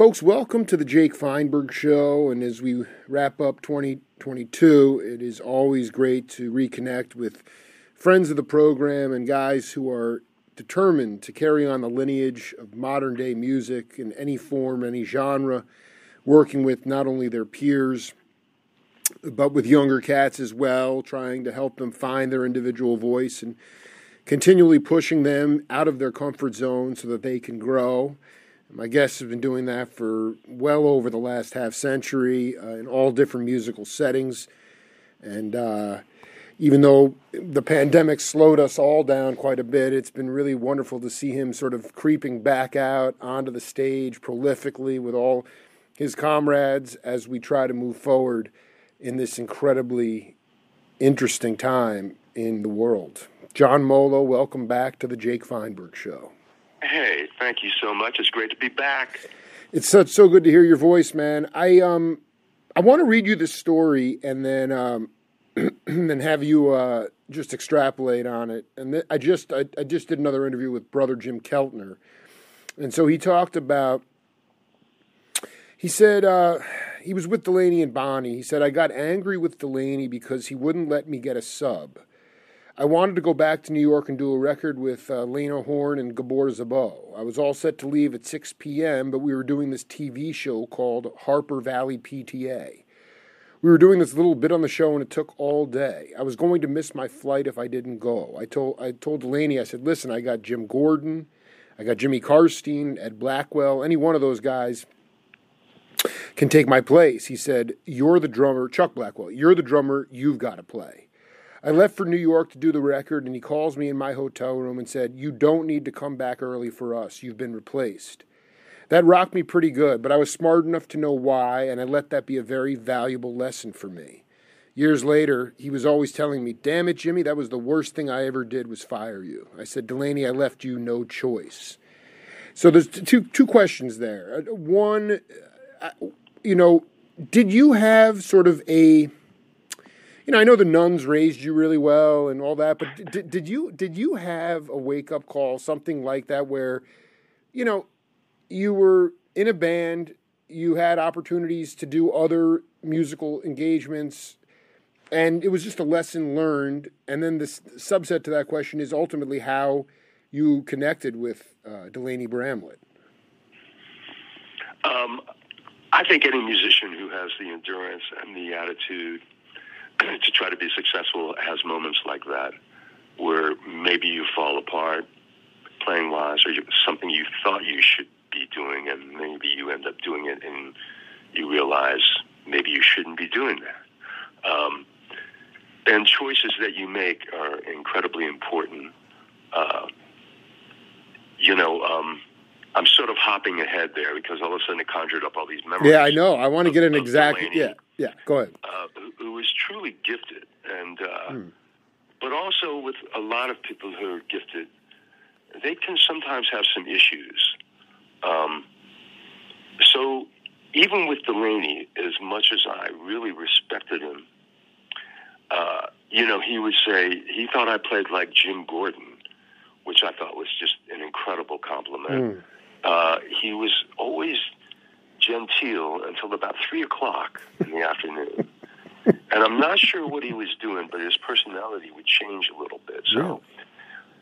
Folks, welcome to the Jake Feinberg Show. And as we wrap up 2022, it is always great to reconnect with friends of the program and guys who are determined to carry on the lineage of modern day music in any form, any genre, working with not only their peers, but with younger cats as well, trying to help them find their individual voice and continually pushing them out of their comfort zone so that they can grow. My guests have been doing that for well over the last half century uh, in all different musical settings. And uh, even though the pandemic slowed us all down quite a bit, it's been really wonderful to see him sort of creeping back out onto the stage prolifically with all his comrades as we try to move forward in this incredibly interesting time in the world. John Molo, welcome back to the Jake Feinberg Show. Hey, thank you so much. It's great to be back. It's such so good to hear your voice, man. I um I want to read you the story and then um and have you uh just extrapolate on it. And th- I just I, I just did another interview with brother Jim Keltner. And so he talked about he said uh, he was with Delaney and Bonnie. He said I got angry with Delaney because he wouldn't let me get a sub. I wanted to go back to New York and do a record with uh, Lena Horne and Gabor Szabo. I was all set to leave at 6 p.m., but we were doing this TV show called Harper Valley PTA. We were doing this little bit on the show, and it took all day. I was going to miss my flight if I didn't go. I told I told Delaney, I said, "Listen, I got Jim Gordon, I got Jimmy Karstein, Ed Blackwell, any one of those guys." Can take my place. He said, You're the drummer, Chuck Blackwell. You're the drummer. You've got to play. I left for New York to do the record, and he calls me in my hotel room and said, You don't need to come back early for us. You've been replaced. That rocked me pretty good, but I was smart enough to know why, and I let that be a very valuable lesson for me. Years later, he was always telling me, Damn it, Jimmy, that was the worst thing I ever did was fire you. I said, Delaney, I left you no choice. So there's two, two questions there. Uh, one, uh, you know, did you have sort of a you know, I know the nuns raised you really well and all that, but did, did you did you have a wake up call, something like that, where, you know, you were in a band, you had opportunities to do other musical engagements, and it was just a lesson learned. And then the subset to that question is ultimately how you connected with uh, Delaney Bramlett. Um, I think any musician who has the endurance and the attitude to try to be successful has moments like that where maybe you fall apart playing wise or you, something you thought you should be doing and maybe you end up doing it and you realize maybe you shouldn't be doing that. Um, and choices that you make are incredibly important. Uh, you know, um, I'm sort of hopping ahead there because all of a sudden it conjured up all these memories. Yeah, I know. I want to get an exact. Delaney, yeah, yeah. Go ahead. Uh, who, who is truly gifted, and uh, hmm. but also with a lot of people who are gifted, they can sometimes have some issues. Um, so even with Delaney, as much as I really respected him, uh, you know, he would say he thought I played like Jim Gordon, which I thought was just an incredible compliment. Mm. Uh, he was always genteel until about three o'clock in the afternoon. And I'm not sure what he was doing, but his personality would change a little bit. So yeah.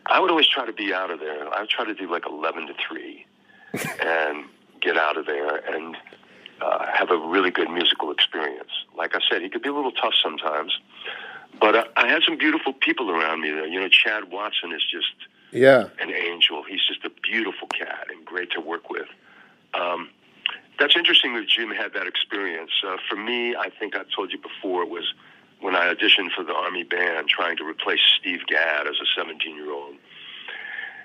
I would always try to be out of there. I would try to do like 11 to 3 and get out of there and uh, have a really good musical experience. Like I said, he could be a little tough sometimes, but uh, I had some beautiful people around me there. You know, Chad Watson is just yeah an angel. He's just a beautiful cat and great to work with. Um, that's interesting that Jim had that experience. Uh, for me, I think I told you before, it was when I auditioned for the Army Band trying to replace Steve Gadd as a 17 year old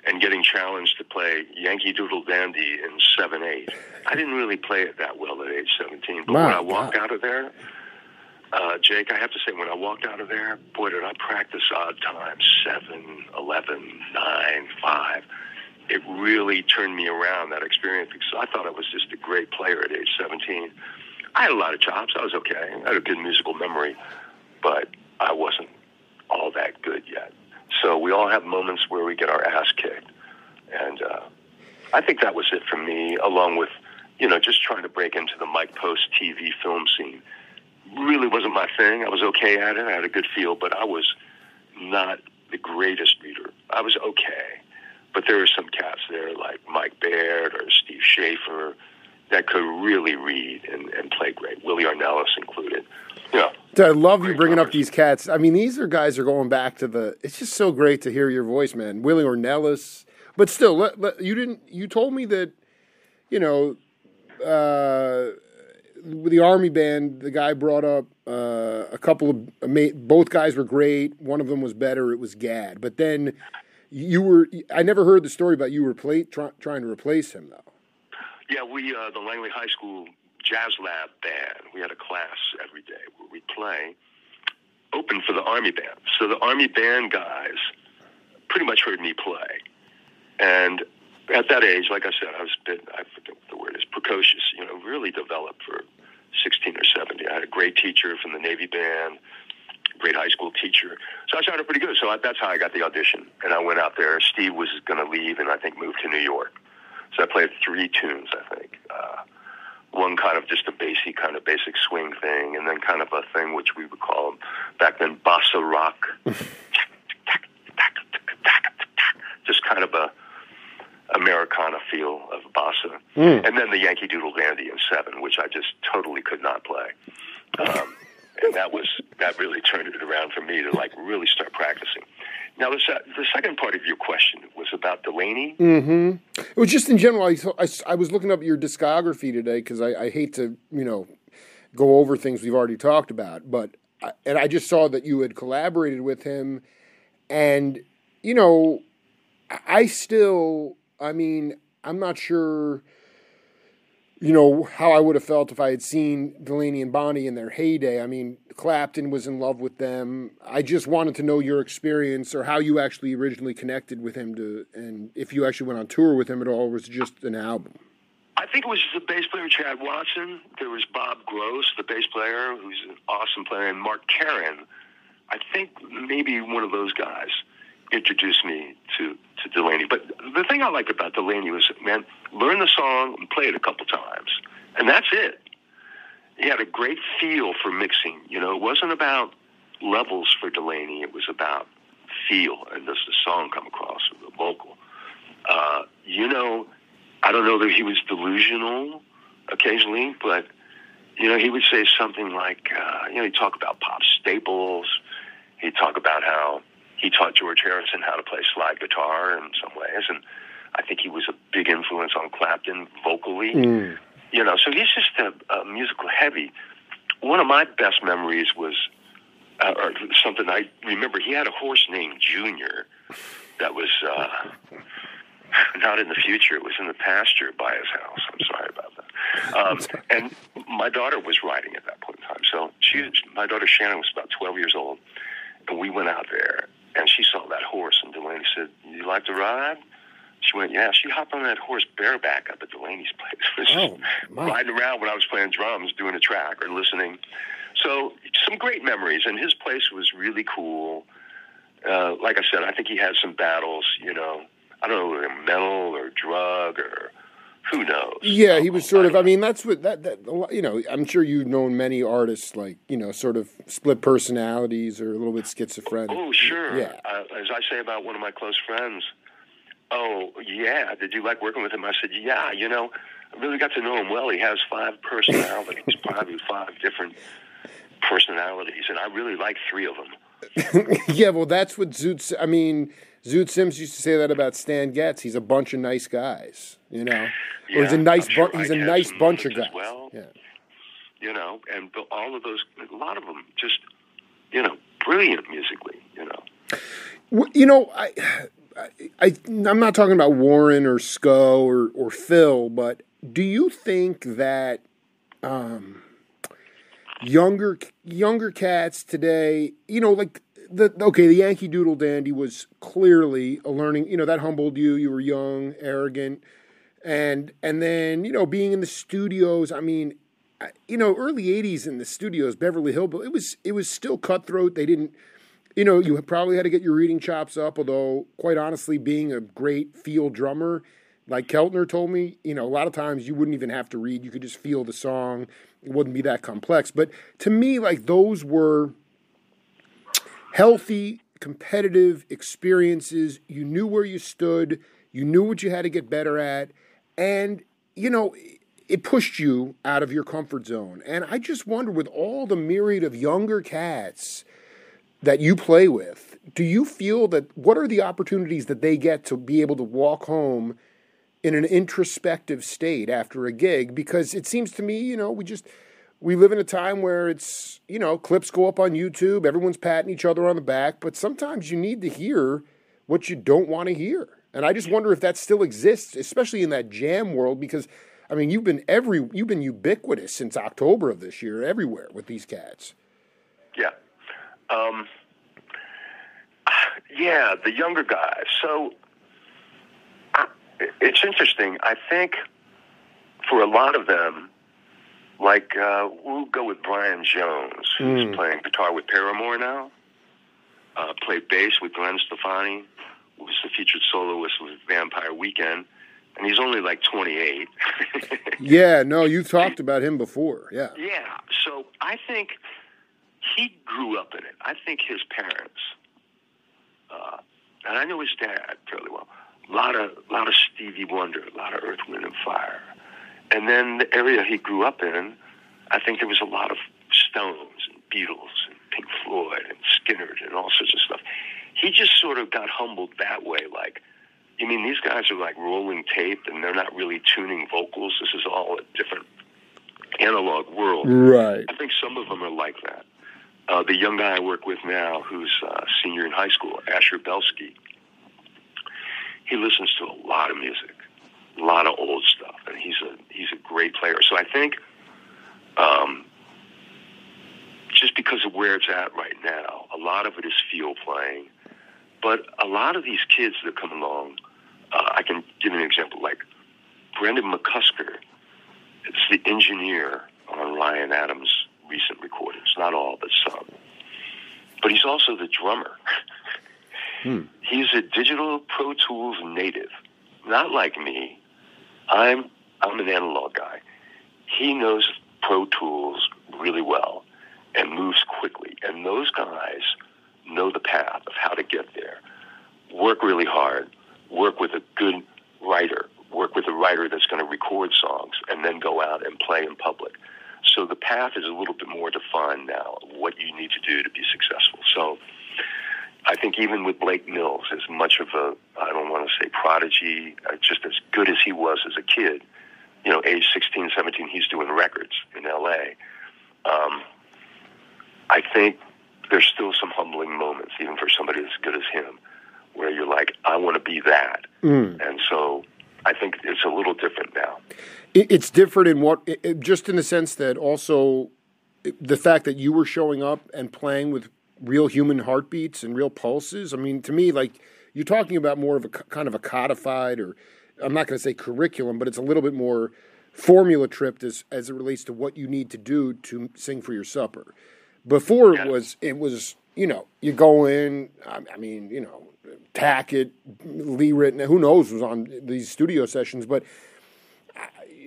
and getting challenged to play Yankee Doodle Dandy in 7 8. I didn't really play it that well at age 17, but My when I walked God. out of there, uh, Jake, I have to say, when I walked out of there, boy, did I practice odd times 7, 11, 9, 5 it really turned me around that experience because I thought I was just a great player at age 17. I had a lot of chops. I was okay. I had a good musical memory, but I wasn't all that good yet. So we all have moments where we get our ass kicked, and uh, I think that was it for me. Along with, you know, just trying to break into the Mike Post TV film scene. Really wasn't my thing. I was okay at it. I had a good feel, but I was not the greatest reader. I was okay. But there are some cats there like Mike Baird or Steve Schaefer that could really read and, and play great. Willie Ornelas included. Yeah. I love you bringing up these cats. I mean, these are guys are going back to the. It's just so great to hear your voice, man. Willie Ornelas, but still, let, let, you didn't. You told me that, you know, uh, the army band. The guy brought up uh, a couple of. Both guys were great. One of them was better. It was Gadd, But then you were. I never heard the story about you try, trying to replace him though. Yeah, we uh, the Langley High School Jazz Lab band. We had a class every day where we play open for the Army band. So the Army band guys pretty much heard me play. And at that age, like I said, I was a bit, I forget what the word is, precocious, you know, really developed for 16 or 17. I had a great teacher from the Navy band, great high school teacher. So I sounded pretty good. So I, that's how I got the audition. And I went out there. Steve was going to leave and I think moved to New York. So I played three tunes, I think. Uh, one kind of just a basic kind of basic swing thing, and then kind of a thing which we would call back then bossa rock, just kind of a Americana feel of bossa, mm. and then the Yankee Doodle Dandy in seven, which I just totally could not play. Um, and that was that really turned it around for me to like really start practicing. Now, the, the second part of your question was about Delaney. Mm-hmm. It was just in general. I, I, I was looking up your discography today because I, I hate to, you know, go over things we've already talked about, but I, and I just saw that you had collaborated with him, and you know, I still, I mean, I'm not sure you know, how I would have felt if I had seen Delaney and Bonnie in their heyday. I mean, Clapton was in love with them. I just wanted to know your experience or how you actually originally connected with him to, and if you actually went on tour with him at all, or was just an album? I think it was the bass player Chad Watson. There was Bob Gross, the bass player, who's an awesome player, and Mark Karan. I think maybe one of those guys introduced me to, to Delaney. But the thing I liked about Delaney was, man, learn the song and play it a couple times. And that's it. He had a great feel for mixing. You know, it wasn't about levels for Delaney. It was about feel and does the song come across with the vocal. Uh, you know, I don't know that he was delusional occasionally, but you know, he would say something like, uh, you know, he'd talk about Pops Staples. He'd talk about how he taught George Harrison how to play slide guitar in some ways, and I think he was a big influence on Clapton vocally. Mm. You know, so he's just a, a musical heavy. One of my best memories was, uh, or something I remember. He had a horse named Junior that was uh, not in the future. It was in the pasture by his house. I'm sorry about that. Um, and my daughter was riding at that point in time. So she, my daughter Shannon, was about 12 years old, and we went out there and she saw that horse, and Delaney said, "You like to ride?" She went, "Yeah." She hopped on that horse bareback up at Delaney's place, oh, riding around when I was playing drums, doing a track or listening. So some great memories, and his place was really cool. Uh, like I said, I think he had some battles. You know, I don't know whether mental or drug or who knows? Yeah, he was sort of. I mean, that's what that that you know. I'm sure you've known many artists like you know, sort of split personalities or a little bit schizophrenic. Oh, sure. Yeah. Uh, as I say about one of my close friends. Oh, yeah. Did you like working with him? I said, yeah. You know, I really got to know him well. He has five personalities, probably five different personalities, and I really like three of them. yeah, well, that's what Zoot. I mean, Zoot Sims used to say that about Stan Getz. He's a bunch of nice guys, you know. Yeah, or he's a nice sure bu- he's a nice bunch of guys. Well, yeah. You know, and all of those, a lot of them, just you know, brilliant musically. You know. You know, I, I, I'm not talking about Warren or Sco or or Phil, but do you think that um, younger younger cats today, you know, like the okay, the Yankee Doodle Dandy was clearly a learning. You know that humbled you. You were young, arrogant, and and then you know being in the studios. I mean, you know, early '80s in the studios, Beverly Hillbillies. It was it was still cutthroat. They didn't. You know, you probably had to get your reading chops up. Although, quite honestly, being a great field drummer, Like Keltner told me, you know, a lot of times you wouldn't even have to read; you could just feel the song. It wouldn't be that complex. But to me, like those were healthy, competitive experiences. You knew where you stood. You knew what you had to get better at, and you know it pushed you out of your comfort zone. And I just wonder, with all the myriad of younger cats that you play with, do you feel that what are the opportunities that they get to be able to walk home in an introspective state after a gig? Because it seems to me, you know, we just we live in a time where it's you know clips go up on YouTube, everyone's patting each other on the back, but sometimes you need to hear what you don't want to hear. And I just wonder if that still exists, especially in that jam world, because I mean, you've been every you've been ubiquitous since October of this year, everywhere with these cats. Yeah, um, yeah, the younger guys. So it's interesting. I think for a lot of them, like uh, we'll go with Brian Jones, who's mm. playing guitar with Paramore now. Uh, played bass with Gwen Stefani, was the featured soloist with Vampire Weekend and he's only like 28. yeah, no, you've talked about him before. Yeah. Yeah. So I think he grew up in it. I think his parents, uh, and I know his dad fairly well. A lot of, lot of Stevie Wonder, a lot of Earth, Wind, and Fire, and then the area he grew up in, I think there was a lot of Stones and Beatles and Pink Floyd and Skynyrd and all sorts of stuff. He just sort of got humbled that way, like you mean these guys are like rolling tape and they're not really tuning vocals? This is all a different analog world. Right. I think some of them are like that. Uh, the young guy I work with now, who's uh, senior in high school, Asher Belsky, he listens to a lot of music, a lot of old stuff, and he's a he's a great player. So I think, um, just because of where it's at right now, a lot of it is field playing but a lot of these kids that come along, uh, I can give you an example like Brendan McCusker. It's the engineer on Ryan Adams' recent recordings, not all, but some. But he's also the drummer. hmm. He's a digital Pro Tools native, not like me. I'm I'm an analog guy. He knows Pro Tools really well and moves quickly. And those guys know the path of how to get there. Work really hard. Work with a good writer. Work with a writer that's going to record songs and then go out and play in public. So the path is a little bit more defined now what you need to do to be successful. So I think even with Blake Mills, as much of a, I don't want to say prodigy, uh, just as good as he was as a kid, you know, age 16, 17, he's doing records in LA. Um, I think there's still some humbling moments, even for somebody as good as him, where you're like, I want to be that. Mm. And so I think it's a little different now. It's different in what, just in the sense that also the fact that you were showing up and playing with real human heartbeats and real pulses. I mean, to me, like you're talking about more of a kind of a codified, or I'm not going to say curriculum, but it's a little bit more formula tripped as as it relates to what you need to do to sing for your supper. Before it was it was you know you go in. I mean you know Tackett, Lee Ritenour, who knows was on these studio sessions, but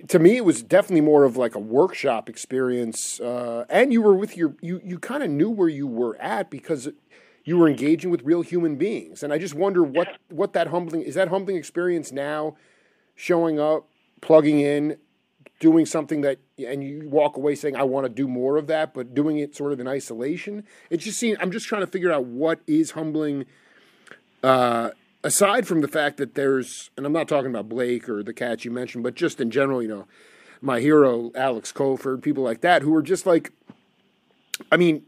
to me it was definitely more of like a workshop experience. Uh, and you were with your you you kind of knew where you were at because you were engaging with real human beings. And I just wonder what what that humbling is that humbling experience now showing up, plugging in, doing something that and you walk away saying I want to do more of that, but doing it sort of in isolation. It just seems I'm just trying to figure out what is humbling. Uh, aside from the fact that there's, and I'm not talking about Blake or the cats you mentioned, but just in general, you know, my hero Alex Cofford, people like that, who are just like, I mean,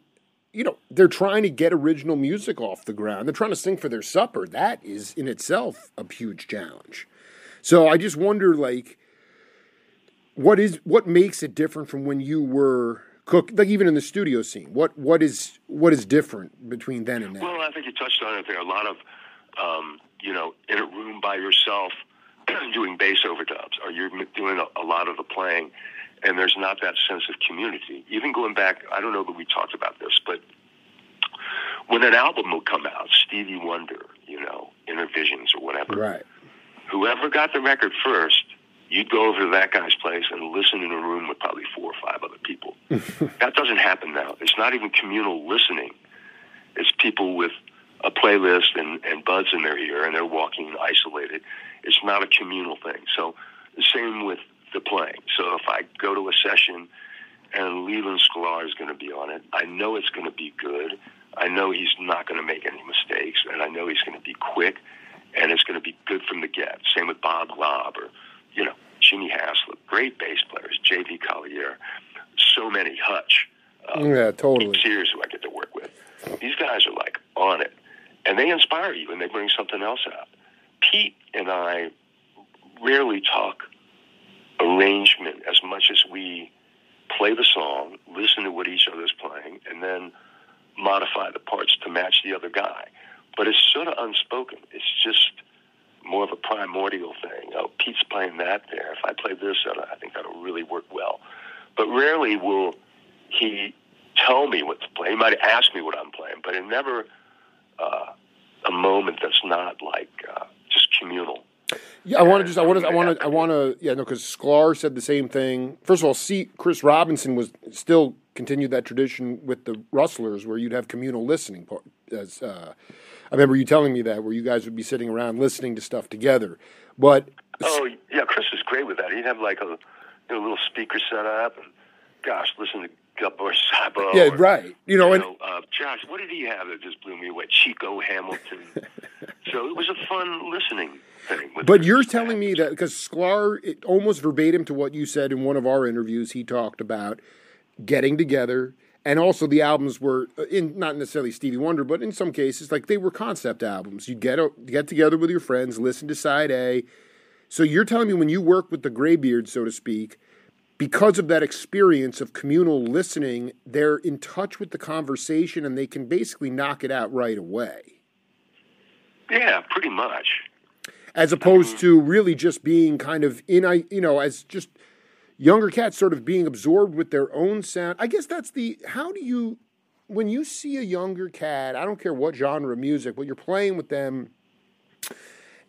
you know, they're trying to get original music off the ground. They're trying to sing for their supper. That is in itself a huge challenge. So I just wonder, like, what is what makes it different from when you were cook like even in the studio scene what what is what is different between then and now well i think you touched on it there a lot of um, you know in a room by yourself doing bass overdubs or you're doing a, a lot of the playing and there's not that sense of community even going back i don't know that we talked about this but when an album would come out stevie wonder you know inner visions or whatever right whoever got the record first, you'd go over to that guy's place and listen in a room with probably four or five other people. that doesn't happen now. It's not even communal listening. It's people with a playlist and, and buds in their ear and they're walking isolated. It's not a communal thing. So the same with the playing. So if I go to a session and Leland Sklar is going to be on it, I know it's going to be good. I know he's not going to make any mistakes, and I know he's going to be quick, and it's going to be good from the get. Same with Bob Glaub or, you know, Jimmy Haslip, great bass players, J.V. Collier, so many Hutch. Um, yeah, totally. Sears who I get to work with. These guys are like on it, and they inspire you, and they bring something else out. Pete and I rarely talk arrangement as much as we play the song, listen to what each other's playing, and then modify the parts to match the other guy. But it's sort of unspoken. It's just more of a primordial thing. Oh, Pete's playing that there. If I play this, uh, I think that'll really work well. But rarely will he tell me what to play. He might ask me what I'm playing, but it never uh, a moment that's not like uh, just communal. Yeah, I want to just, I want to, I want to, I want to, yeah, no, because Sklar said the same thing. First of all, see, Chris Robinson was still continued that tradition with the Rustlers, where you'd have communal listening. As uh, I remember you telling me that, where you guys would be sitting around listening to stuff together. But oh yeah, Chris was great with that. He'd have like a you know, little speaker set up, and gosh, listen to Gabor Szabo. Yeah, or, right. You know, you and know, uh, Josh, what did he have that just blew me away? Chico Hamilton. so it was a fun listening thing. But you're telling me that because Sklar, it, almost verbatim to what you said in one of our interviews, he talked about getting together. And also, the albums were uh, in not necessarily Stevie Wonder, but in some cases, like they were concept albums. You'd get a, get together with your friends, listen to side A. So you're telling me when you work with the Graybeard, so to speak, because of that experience of communal listening, they're in touch with the conversation and they can basically knock it out right away. Yeah, pretty much. As opposed I mean, to really just being kind of in, you know, as just younger cats sort of being absorbed with their own sound. I guess that's the how do you when you see a younger cat, I don't care what genre of music, but you're playing with them,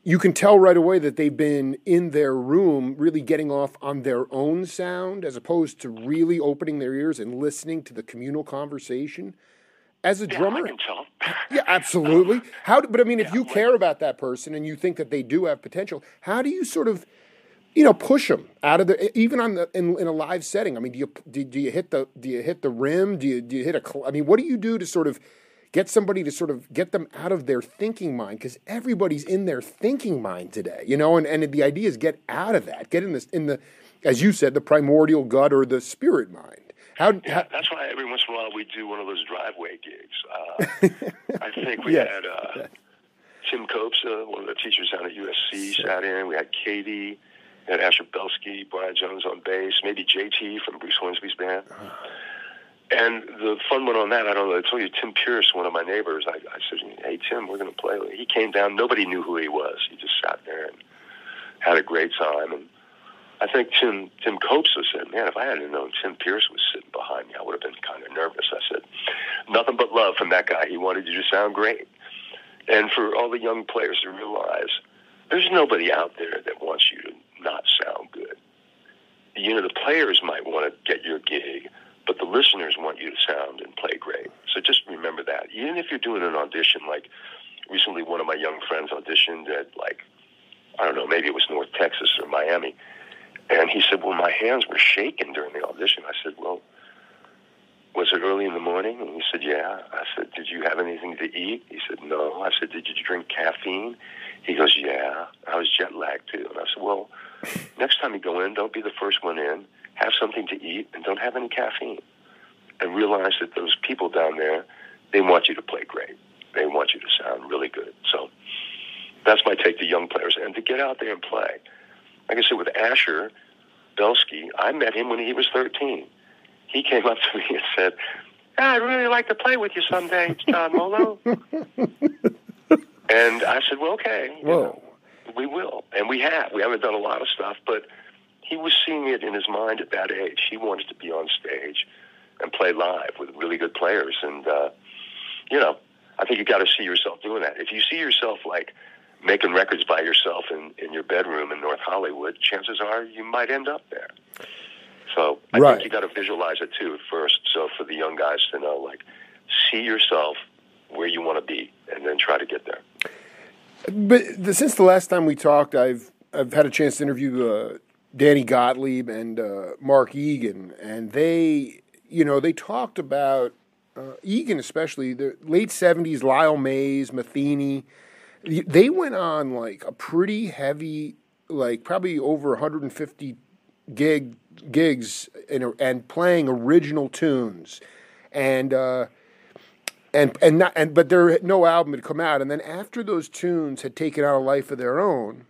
you can tell right away that they've been in their room really getting off on their own sound as opposed to really opening their ears and listening to the communal conversation. As a yeah, drummer, yeah, absolutely. How? But I mean, if yeah, you care about that person and you think that they do have potential, how do you sort of you know, push them out of the even on the in, in a live setting. I mean, do you do, do, you hit the do you hit the rim? Do you do you hit a? I mean, what do you do to sort of get somebody to sort of get them out of their thinking mind? Because everybody's in their thinking mind today, you know. And and the idea is get out of that, get in this in the, as you said, the primordial gut or the spirit mind. How, yeah, how, that's why every once in a while we do one of those driveway gigs. Uh, I think we had uh, Tim Copes, uh, one of the teachers down at USC, sat in. We had Katie we had Asher Belsky, Brian Jones on bass, maybe JT from Bruce Hornsby's band. And the fun one on that, I don't know, I told you, Tim Pierce, one of my neighbors, I, I said, hey, Tim, we're going to play. He came down. Nobody knew who he was. He just sat there and had a great time. And I think Tim Tim Copsa said, man, if I hadn't known Tim Pierce was sitting behind me, I would have been kind of nervous. I said, nothing but love from that guy. He wanted you to sound great. And for all the young players to realize there's nobody out there that wants you to not sound good. You know, the players might want to get your gig, but the listeners want you to sound and play great. So just remember that. Even if you're doing an audition, like recently one of my young friends auditioned at like, I don't know, maybe it was North Texas or Miami. And he said, well, my hands were shaking during the audition. I said, well, was it early in the morning? And he said, yeah. I said, did you have anything to eat? He said, no. I said, did you drink caffeine? He goes, yeah. I was jet lagged too. And I said, well, next time you go in, don't be the first one in. Have something to eat and don't have any caffeine. And realize that those people down there, they want you to play great. They want you to sound really good. So that's my take to young players and to get out there and play. Like I said, with Asher Belsky, I met him when he was 13. He came up to me and said, I'd really like to play with you someday, John Molo. and I said, well, okay. Whoa. Know, we will. And we have. We haven't done a lot of stuff, but he was seeing it in his mind at that age. He wanted to be on stage and play live with really good players. And, uh, you know, I think you got to see yourself doing that. If you see yourself like making records by yourself in, in your bedroom in North Hollywood, chances are you might end up there. So I Right. think you got to visualize it too first. So for the young guys to know, like, see yourself where you want to be, and then try to get there. But the, since the last time we talked, I've I've had a chance to interview uh, Danny Gottlieb and uh, Mark Egan, and they, you know, they talked about uh, Egan especially the late seventies, Lyle Mays, Metheny. They went on like a pretty heavy, like probably over 150 gig gigs and, and playing original tunes, and. Uh, and and not and but there no album had come out and then after those tunes had taken on a life of their own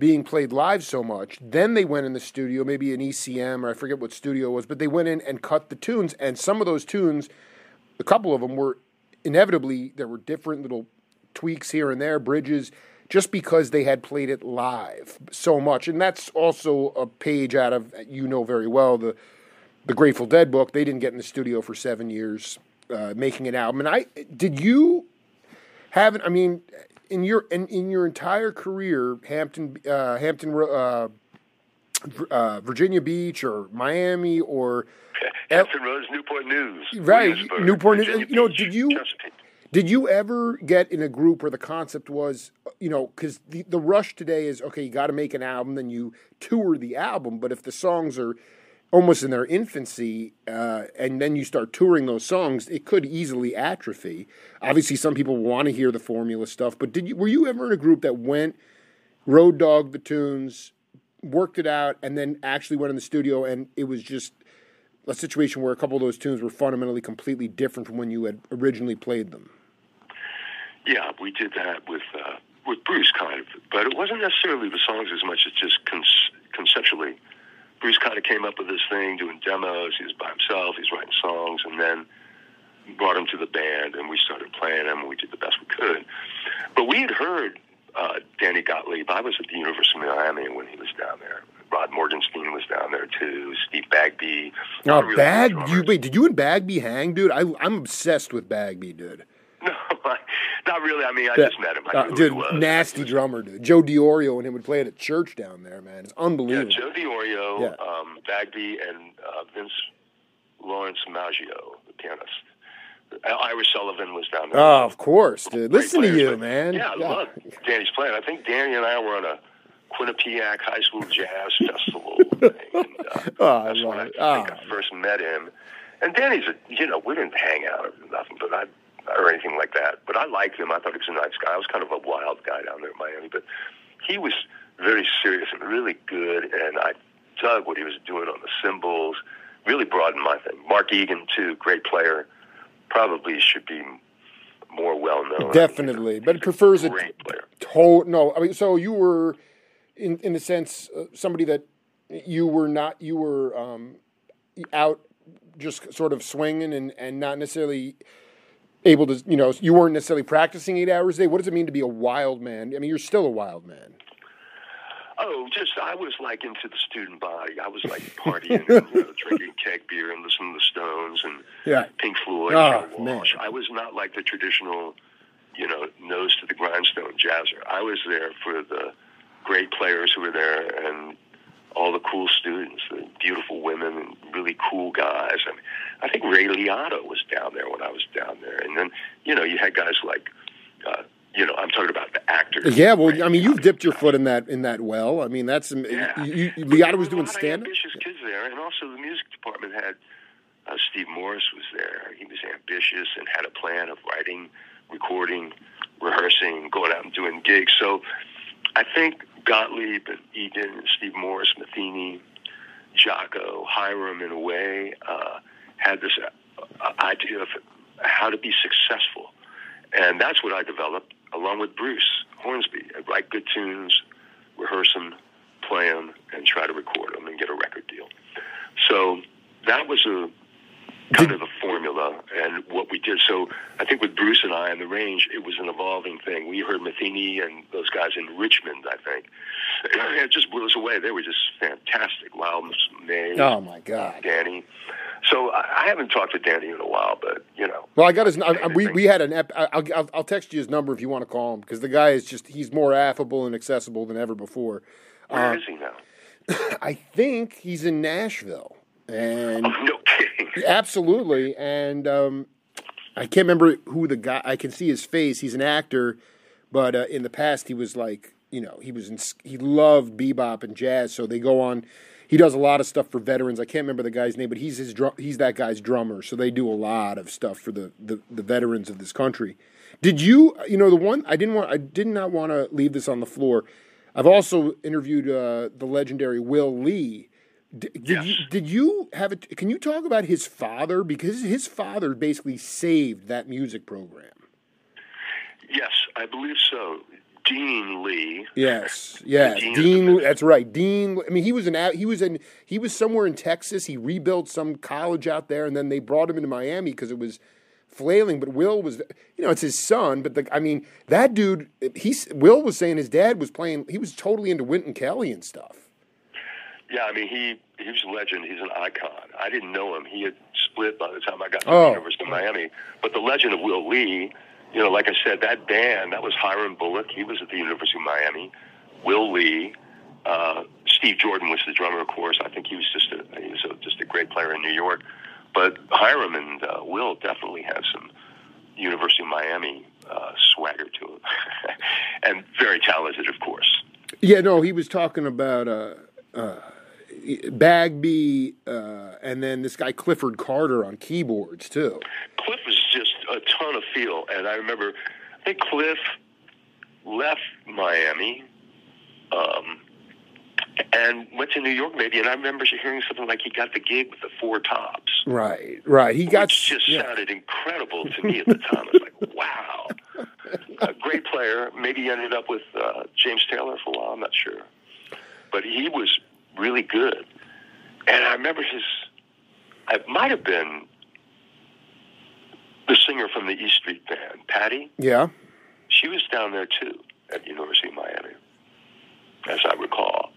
being played live so much then they went in the studio maybe an ECM or I forget what studio it was but they went in and cut the tunes and some of those tunes a couple of them were inevitably there were different little tweaks here and there bridges just because they had played it live so much and that's also a page out of you know very well the the Grateful Dead book they didn't get in the studio for 7 years uh, making an album. And I did you have I mean, in your in, in your entire career, Hampton, uh, Hampton, uh, uh, Virginia Beach, or Miami, or Hampton Roads, Newport News, Right, Williamsburg, Newport News. You know, did you- Chesapeake. did you ever get in a group where the concept was, you know, because the the rush today is okay, you got to make an album, then you tour the album. But if the songs are almost in their infancy, uh, and then you start touring those songs, it could easily atrophy. Obviously, some people want to hear the formula stuff, but did you were you ever in a group that went road dog the tunes, worked it out, and then actually went in the studio and it was just a situation where a couple of those tunes were fundamentally completely different from when you had originally played them? Yeah, we did that with uh, with Bruce, kind of, but it wasn't necessarily the songs as much as just con- conceptually. Bruce kind of came up with this thing, doing demos. He was by himself. He's writing songs, and then brought him to the band, and we started playing him, and We did the best we could, but we had heard uh, Danny Gottlieb. I was at the University of Miami when he was down there. Rod Morgenstein was down there too. Steve Bagby. Oh, Really good Bag, you wait. Did you and Bagby hang, dude? I, I'm obsessed with Bagby, dude. No, not really. I mean, I That- just met him. I uh, dude, nasty drummer, dude. Joe Diorio and him would play it a church down there, man. It's unbelievable. Yeah. Joe Diorio, Yeah. um, Bagby, and uh, Vince Lawrence Maggio, the pianist. Ira Sullivan was down there. Oh, of course, dude. Great Listen to you, man. Yeah, I love Danny's playing. I think Danny and I were on a Quinnipiac High School Jazz Festival. thing, and, uh, Oh, I that's when I think Oh. I first met him. And Danny's a, you know, we didn't hang out or nothing, but I, or anything like that. But I liked him. I thought he was a nice guy. I was kind of a wild guy down there in Miami, but he was very serious and really good. And I dug what he was doing on the cymbals. Really broadened my thing. Mark Egan too, great player. Probably should be more well known. Definitely, but it prefers a great player. to- No, I mean, so you were, in in a sense, uh, somebody that you were not. You were um, out, just sort of swinging and and not necessarily able to. You know, you weren't necessarily practicing eight hours a day. What does it mean to be a wild man? I mean, you're still a wild man. Oh, just I was like into the student body. I was like partying, and, you know, drinking keg beer and listening to the Stones and Yeah. Pink Floyd, Oh, man. Walsh. I was not like the traditional, you know, nose to the grindstone jazzer. I was there for the great players who were there and all the cool students, the beautiful women and really cool guys. I mean, I think Ray Liotta was down there when I was down there, and then you know you had guys like, uh, you know, I'm talking about the actors. Yeah, well, Ray I mean, you've dipped your foot in that in that well. I mean, that's Yeah. you, you, Liotta was doing stand ambitious kids there, and also the music department had uh, Steve Morse was there. He was ambitious and had a plan of writing, recording, rehearsing, going out and doing gigs. So I think Gottlieb and Egan and Steve Morse, Metheny, Jaco, Hiram, in a way, uh, had this uh, idea of how to be successful. And that's what I developed along with Bruce Hornsby. I'd write good tunes, rehearse them, play them, and try to record them and get a record deal. So that was a kind of the formula and what we did. So I think with Bruce and I on the range, it was an evolving thing. We heard Metheny and those guys in Richmond, I think. It just blew us away. They were just fantastic. Loudness, May, Oh my God! Danny. So I, I haven't talked to Danny in a while, but you know. Well, I got his. I, we we had an. Ep, I'll, I'll I'll text you his number if you want to call him because the guy is just he's more affable and accessible than ever before. Where uh, is he now? I think he's in Nashville. And oh, no. Absolutely. And um, I can't remember who the guy. I can see his face. He's an actor, but uh, in the past he was like, you know, he was in, he loved bebop and jazz. So they go on. He does a lot of stuff for veterans. I can't remember the guy's name, but he's his he's that guy's drummer. So they do a lot of stuff for the, the, the veterans of this country. Did you, you know, the one I didn't want, I did not want to leave this on the floor. I've also interviewed uh, the legendary Will Lee, did, yes. you, did you have it? Can you talk about his father? Because his father basically saved that music program. Yes, I believe so. Dean Lee. Yes, yes, Dean. Dean that's right, Dean. I mean, he was an he was in he was somewhere in Texas. He rebuilt some college out there, and then they brought him into Miami because it was flailing. But Will was, you know, it's his son. But the, I mean, that dude. He's Will was saying his dad was playing. He was totally into Wynton Kelly and stuff. Yeah, I mean he he was a legend. He's an icon. I didn't know him. He had split by the time I got to oh. the University of Miami. But the legend of Will Lee, you know, like I said, that band that was Hiram Bullock. He was at the University of Miami. Will Lee, uh, Steve Jordan was the drummer, of course. I think he was just a he was a, just a great player in New York. But Hiram and uh, Will definitely have some University of Miami uh, swagger to him, and very talented, of course. Yeah, no, he was talking about. Uh, uh Bagby, uh, and then this guy Clifford Carter on keyboards too. Cliff was just a ton of feel, and I remember I think Cliff left Miami um, and went to New York maybe, and I remember hearing something like he got the gig with the Four Tops. Right, right. He got which just yeah. sounded incredible to me at the time. I was like, wow, a great player. Maybe he ended up with uh, James Taylor for a while. I'm not sure, but he was really good. And I remember his, it might have been the singer from the East Street Band, Patty. Yeah. She was down there too at University of Miami, as I recall.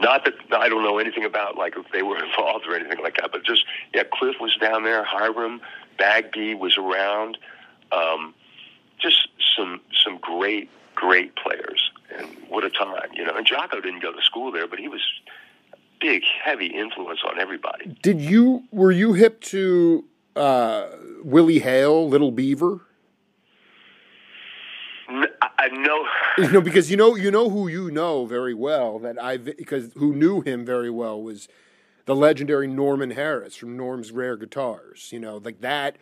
Not that I don't know anything about like if they were involved or anything like that, but just yeah, Cliff was down there, Hiram, Bagby was around. Um, just some some great great players, and what a time, you know. And Jaco didn't go to school there, but he was big, heavy influence on everybody. Did you were you hip to uh, Willie Hale, Little Beaver? I know. You know because you know you know who you know very well that I because who knew him very well was the legendary Norman Harris from Norm's Rare Guitars. You know, like that.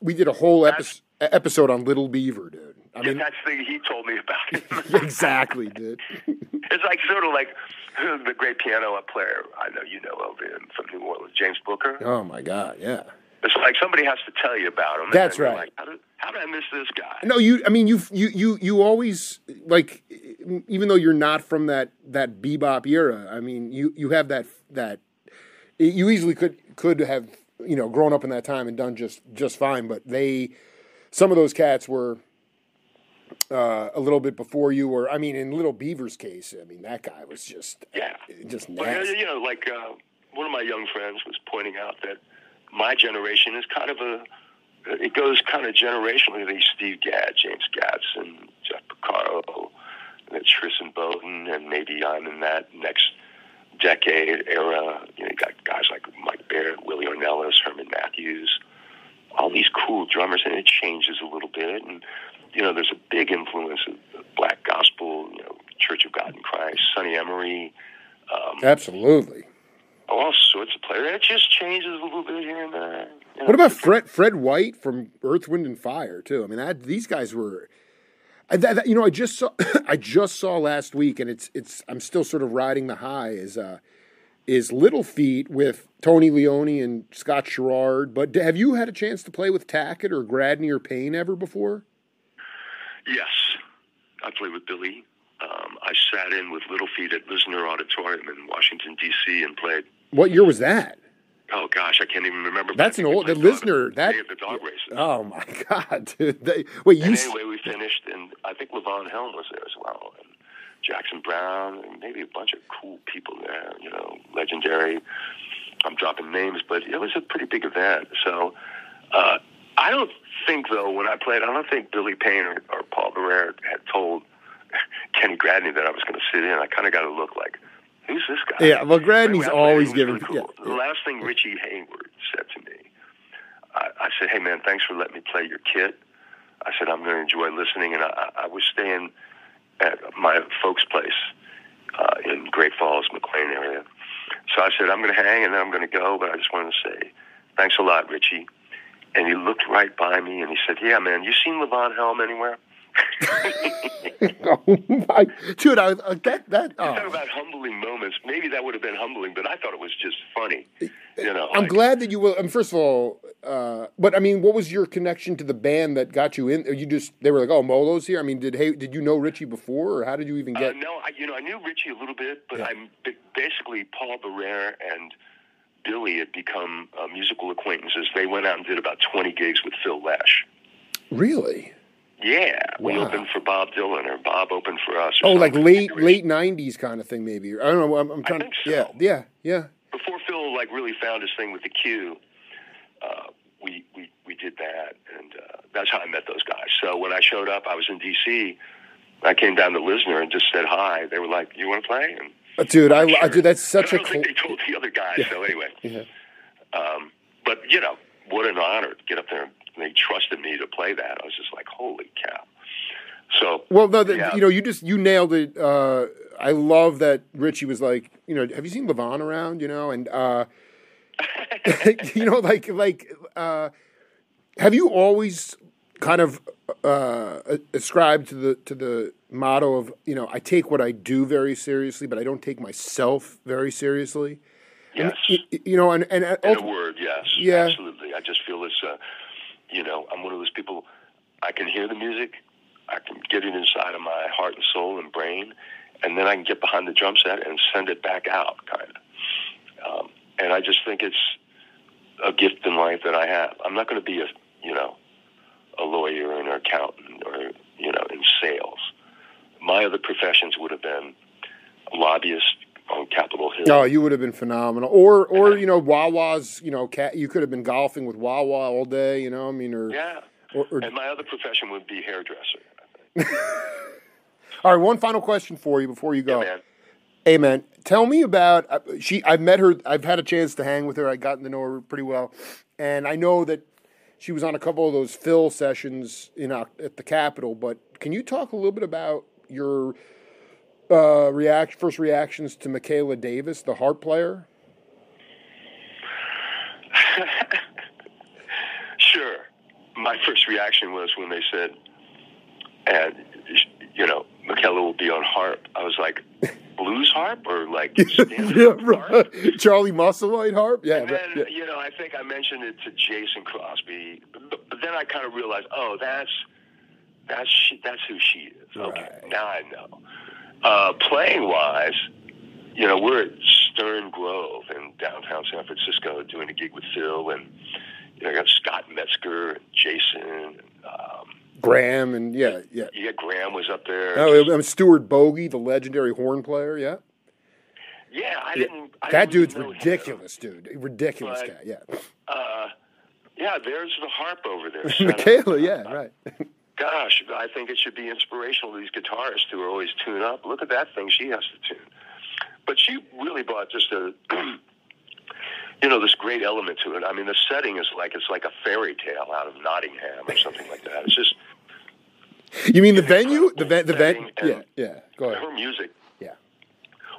We did a whole episode episode on Little Beaver, dude. I mean, that's the thing he told me about exactly, dude. it's like sort of like the great piano player I know you know of him from New Orleans, James Booker. Oh my God, yeah. It's like somebody has to tell you about him. That's right. Like, how, did, how did I miss this guy? No, you. I mean, you you you you always like, even though you're not from that that bebop era. I mean, you you have that that you easily could could have you know grown up in that time and done just just fine. But they, some of those cats were uh, a little bit before you, or I mean, in Little Beaver's case, I mean that guy was just yeah, just nasty. Well, you know, like uh, one of my young friends was pointing out that my generation is kind of a it goes kind of generationally. These Steve Gadd, James Gadson, Jeff Porcaro, and Tristan Bowden, and maybe I'm in that next decade era. You know, you got guys like Mike Baird, Willie Ornelas, Herman Matthews, all these cool drummers, and it changes a little bit. And you know, there's a big influence of black gospel, you know, Church of God in Christ, Sonny Emory. Um, Absolutely. All sorts of players. It just changes a little bit here and there. You know? What about Fred Fred White from Earth, Wind and Fire too? I mean, that, these guys were. I, that, you know, I just saw I just saw last week, and it's it's I'm still sort of riding the high. Is uh, is Little Feat with Tony Leone and Scott Sharrard. But have you had a chance to play with Tackett or Gradney or Payne ever before? Yes, I played with Billy. Um, I sat in with Little Feat at Lisner Auditorium in Washington D.C. and played. What year was that? Oh gosh, I can't even remember. That's an old the listener. That the dog races. Oh my god, dude! They, wait, you? And anyway, we finished, and I think Levon Helm was there as well, and Jackson Browne, and maybe a bunch of cool people there. You know, legendary I'm dropping names, but it was a pretty big event. So uh, I don't think, though, when I played, I don't think Billy Payne or, or Paul Barrere had told Kenny Gradney that I was going to sit in. I kind of got to look like, who's this guy? Yeah, well, Gradney's always giving. really cool. yeah, The last thing Richie Hayward said to me, I, I said, "Hey man, thanks for letting me play your kit." I said, "I'm going to enjoy listening," and I, I I was staying at my folks' place uh, in Great Falls, McLean area. So I said, "I'm going to hang, and then I'm going to go." But I just wanted to say, "Thanks a lot, Richie." And he looked right by me, and he said, "Yeah, man, you seen Levon Helm anywhere?" oh my, dude, I, I that that. Talk Oh. about humbling moments. Maybe that would have been humbling, but I thought it was just funny. You know, I'm like- glad that you will. Um, first of all, uh, but I mean, what was your connection to the band that got you in? Or You just they were like, oh, Molo's here. I mean, did hey, did you know Richie before, or how did you even get? Uh, get? no, I, you know, I knew Richie a little bit, but Yeah. I'm basically Paul Barrere and Billy had become uh, musical acquaintances. They went out and did about 20 gigs with Phil Lesh. Really? Yeah, we opened for Bob Dylan, or Bob opened for us. Oh, like late late '90s kind of thing, maybe. I don't know. I'm, I'm trying. to, so. Yeah, yeah, yeah. Before Phil like really found his thing with the Q, uh, we we we did that, and uh, that's how I met those guys. So when I showed up, I was in D.C. I came down to Lisner and just said hi. They were like, "You want to play?" And Dude, I, I dude, that's such I a don't cool. think they told the other guys. So anyway, Yeah. um, but you know, what an honor to get up there. and They trusted me to play that. I was just like, holy cow. So Well, no, the, Yeah. you know, you just you nailed it. Uh, I love that Richie was like, you know, have you seen Levon around? You know, and uh, you know, like like, uh, have you always kind of uh, ascribed to the to the motto of you know, I take what I do very seriously, but I don't take myself very seriously. And, yes, y- you know, and and in a word, yes, Yeah. absolutely. I just feel it's, uh, you know, I'm one of those people. I can hear the music, I can get it inside of my heart and soul and brain, and then I can get behind the drum set and send it back out, kind of. Um, and I just think it's a gift in life that I have. I'm not going to be a, you know, a lawyer or an accountant or you know in sales. My other professions would have been lobbyist on Capitol Hill. Oh, you would have been phenomenal. Or, or you know, Wawa's. You know, cat. You could have been golfing with Wawa all day. You know, I mean, or, Yeah. or, or And my other profession would be hairdresser. all right. One final question for you before you go. Yeah, man. Man, tell me about uh, she. I've met her. I've had a chance to hang with her. I've gotten to know her pretty well, and I know that she was on a couple of those Phil sessions in at the Capitol. But can you talk a little bit about your uh, react first reactions to Mikaela Davis, the harp player? Sure. My first reaction was when they said, and, you know, Mikaela will be on harp. I was like, blues harp or like yeah, right. Charlie Musselwhite harp. Yeah, And then, yeah. you know, I think I mentioned it to Jason Crosby, but, but then I kind of realized, oh, that's that's she, that's who she is. Okay, Right. now I know. Uh, playing wise, you know, we're at Stern Grove in downtown San Francisco doing a gig with Phil, and you know, I got Scott Metzger and Jason. And, um, Grahame and yeah, yeah. yeah, Grahame was up there. Oh, I'm Stuart Bogie, the legendary horn player. Yeah, yeah, I Yeah. didn't. I that didn't dude's know him. ridiculous, dude. Ridiculous Right. guy. Yeah, Uh, yeah, there's the harp over there. Mikaela. Yeah, right. gosh, I think it should be inspirational to these guitarists who are always tuned up. Look at that thing she has to tune. But she really brought just a, you know, this great element to it. I mean, the setting is like it's like a fairy tale out of Nottingham or something like that. It's just You mean the venue? The ven- the venue? Yeah, yeah. Go ahead. her music. Yeah.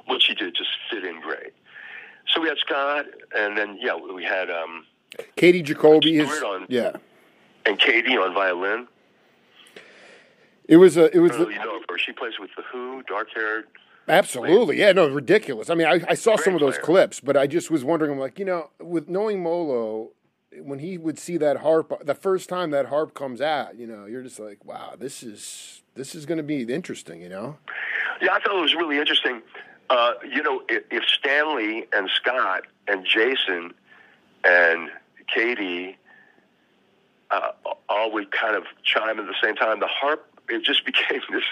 What she did just fit in great. So we had Scott, and then yeah, we had um, Katie Jacoby is. On- Yeah. and Katie on violin. It was a. It was I don't know if you know. She plays with the Who, dark haired. absolutely. Yeah. No, ridiculous. I mean, I, I saw some of those player. clips, but I just was wondering. I'm like, you know, with knowing Molo, when he would see that harp, the first time that harp comes out, you know, you're just like, wow, this is this is going to be interesting. You know. Yeah, I thought it was really interesting. Uh, you know, if, if Stanley and Scott and Jason and Katie uh, all would kind of chime at the same time, the harp it just became this.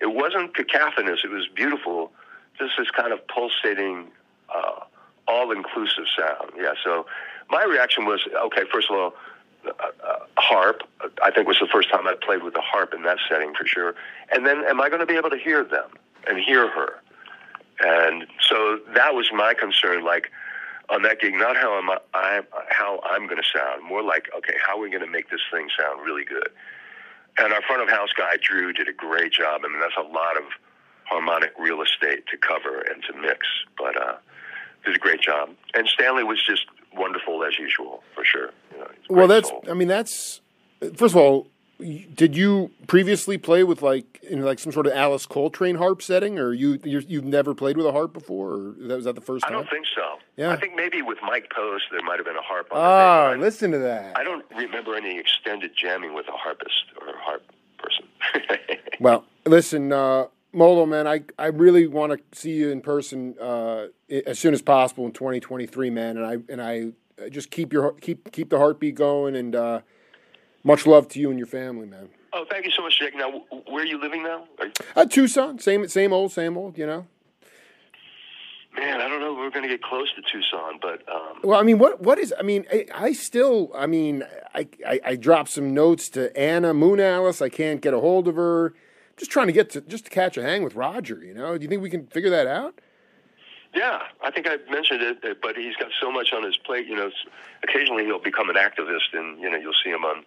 It wasn't cacophonous; it was beautiful. Just this kind of pulsating uh, all inclusive sound. Yeah. So my reaction was okay. First of all, uh, uh, harp. I think was the first time I played with a harp in that setting for sure. And then, am I going to be able to hear them and hear her? And so that was my concern. Like on that gig, not how I'm I, how I'm going to sound, more like okay, how are we going to make this thing sound really good? And our front of house guy Drew did a great job. I mean, that's a lot of harmonic real estate to cover and to mix, but uh, did a great job. And Stanley was just wonderful as usual, for sure. You know, well, that's. Soul. I mean, that's. First of all, did you previously play with like in like some sort of Alice Coltrane harp setting, or you you have never played with a harp before, or that was that the first time? I don't think so. Yeah, I think maybe with Mike Post there might have been a harp. on Ah, listen to that. I don't remember any extended jamming with a harpist or a harp person. well, listen, uh, Molo, man, I, I really want to see you in person uh, as soon as possible in 2023, man, and I and I just keep your keep keep the heartbeat going, and uh, much love to you and your family, man. Oh, thank you so much, Jake. Now, where are you living now? You... Uh, Tucson, same same old, same old, you know. Man, I don't know. We're going to get close to Tucson, but um... well, I mean, what what is? I mean, I, I still, I mean, I, I I dropped some notes to Anna Moon Alice. I can't get a hold of her. Just trying to get to just to catch a hang with Roger. You know, do you think we can figure that out? Yeah, I think I mentioned it, but he's got so much on his plate. You know, occasionally he'll become an activist, and you know, you'll see him on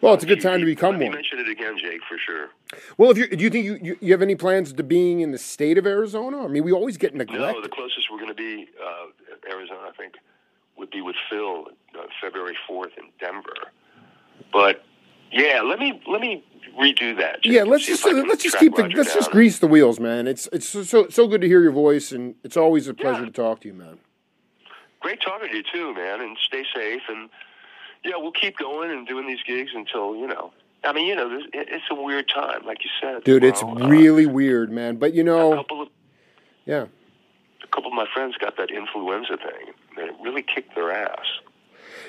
well, it's a good time to become one. mention it again, Jake, for sure. Well, if you do you think you, you, you have any plans to being in the state of Arizona? I mean, we always get neglected. No, the closest we're going to be uh, Arizona, I think, would be with Phil uh, February fourth in Denver. But yeah, let me let me redo that. Jake, yeah, let's just let's just keep the let's down. just grease the wheels, man. It's it's so so, so good to hear your voice, and it's always a pleasure Yeah. to talk to you, man. Great talking to you too, man, and stay safe. And yeah, we'll keep going and doing these gigs until you know. I mean, you know, it's a weird time, like you said, Dude, it's uh, really weird, man. But you a know, couple of yeah. a couple of my friends got that influenza thing. and It really kicked their ass.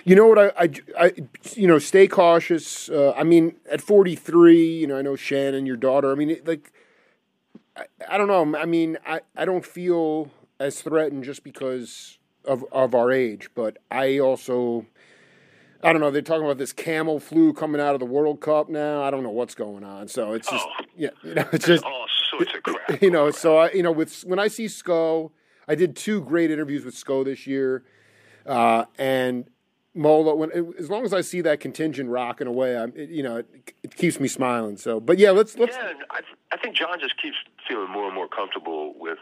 You know what? I, I, I you know, stay cautious. Uh, I mean, at 43, you know, I know Shannon, your daughter. I mean, it, like, I, I don't know. I mean, I, I don't feel as threatened just because of of our age, but I also, I don't know. They're talking about this camel flu coming out of the World Cup now. I don't know what's going on. So it's just, Oh. yeah, you know, it's just, All sorts of crap. you know. So I, you know, with when I see Sco, I did two great interviews with Sco this year, uh, and Molo. When as long as I see that contingent rocking away, I'm, it, you know, it, it keeps me smiling. So, but yeah, let's let's. Yeah, I, I think John just keeps feeling more and more comfortable with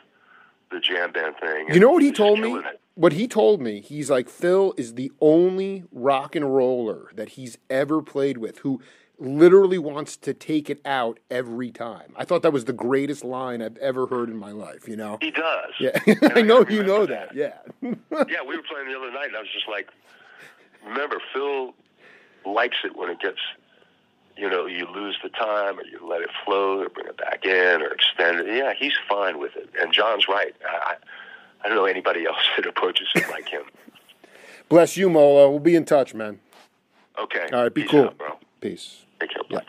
the jam band thing. You know what he told me? it. What he told me, he's like Phil is the only rock and roller that he's ever played with who literally wants to take it out every time. I thought that was the greatest line I've ever heard in my life. You know? He does. Yeah, I know you know remember that. Yeah. yeah, we were playing the other night, and I was just like, remember, Phil likes it when it gets, you know, you lose the time, or you let it float, or bring it back in, or extend it. Yeah, he's fine with it. And John's right. I, I don't know anybody else that approaches it like him. Bless you, Molo. We'll be in touch, man. Okay. All right, be Peace cool. out, bro. Peace. Take care. Yeah. Bye.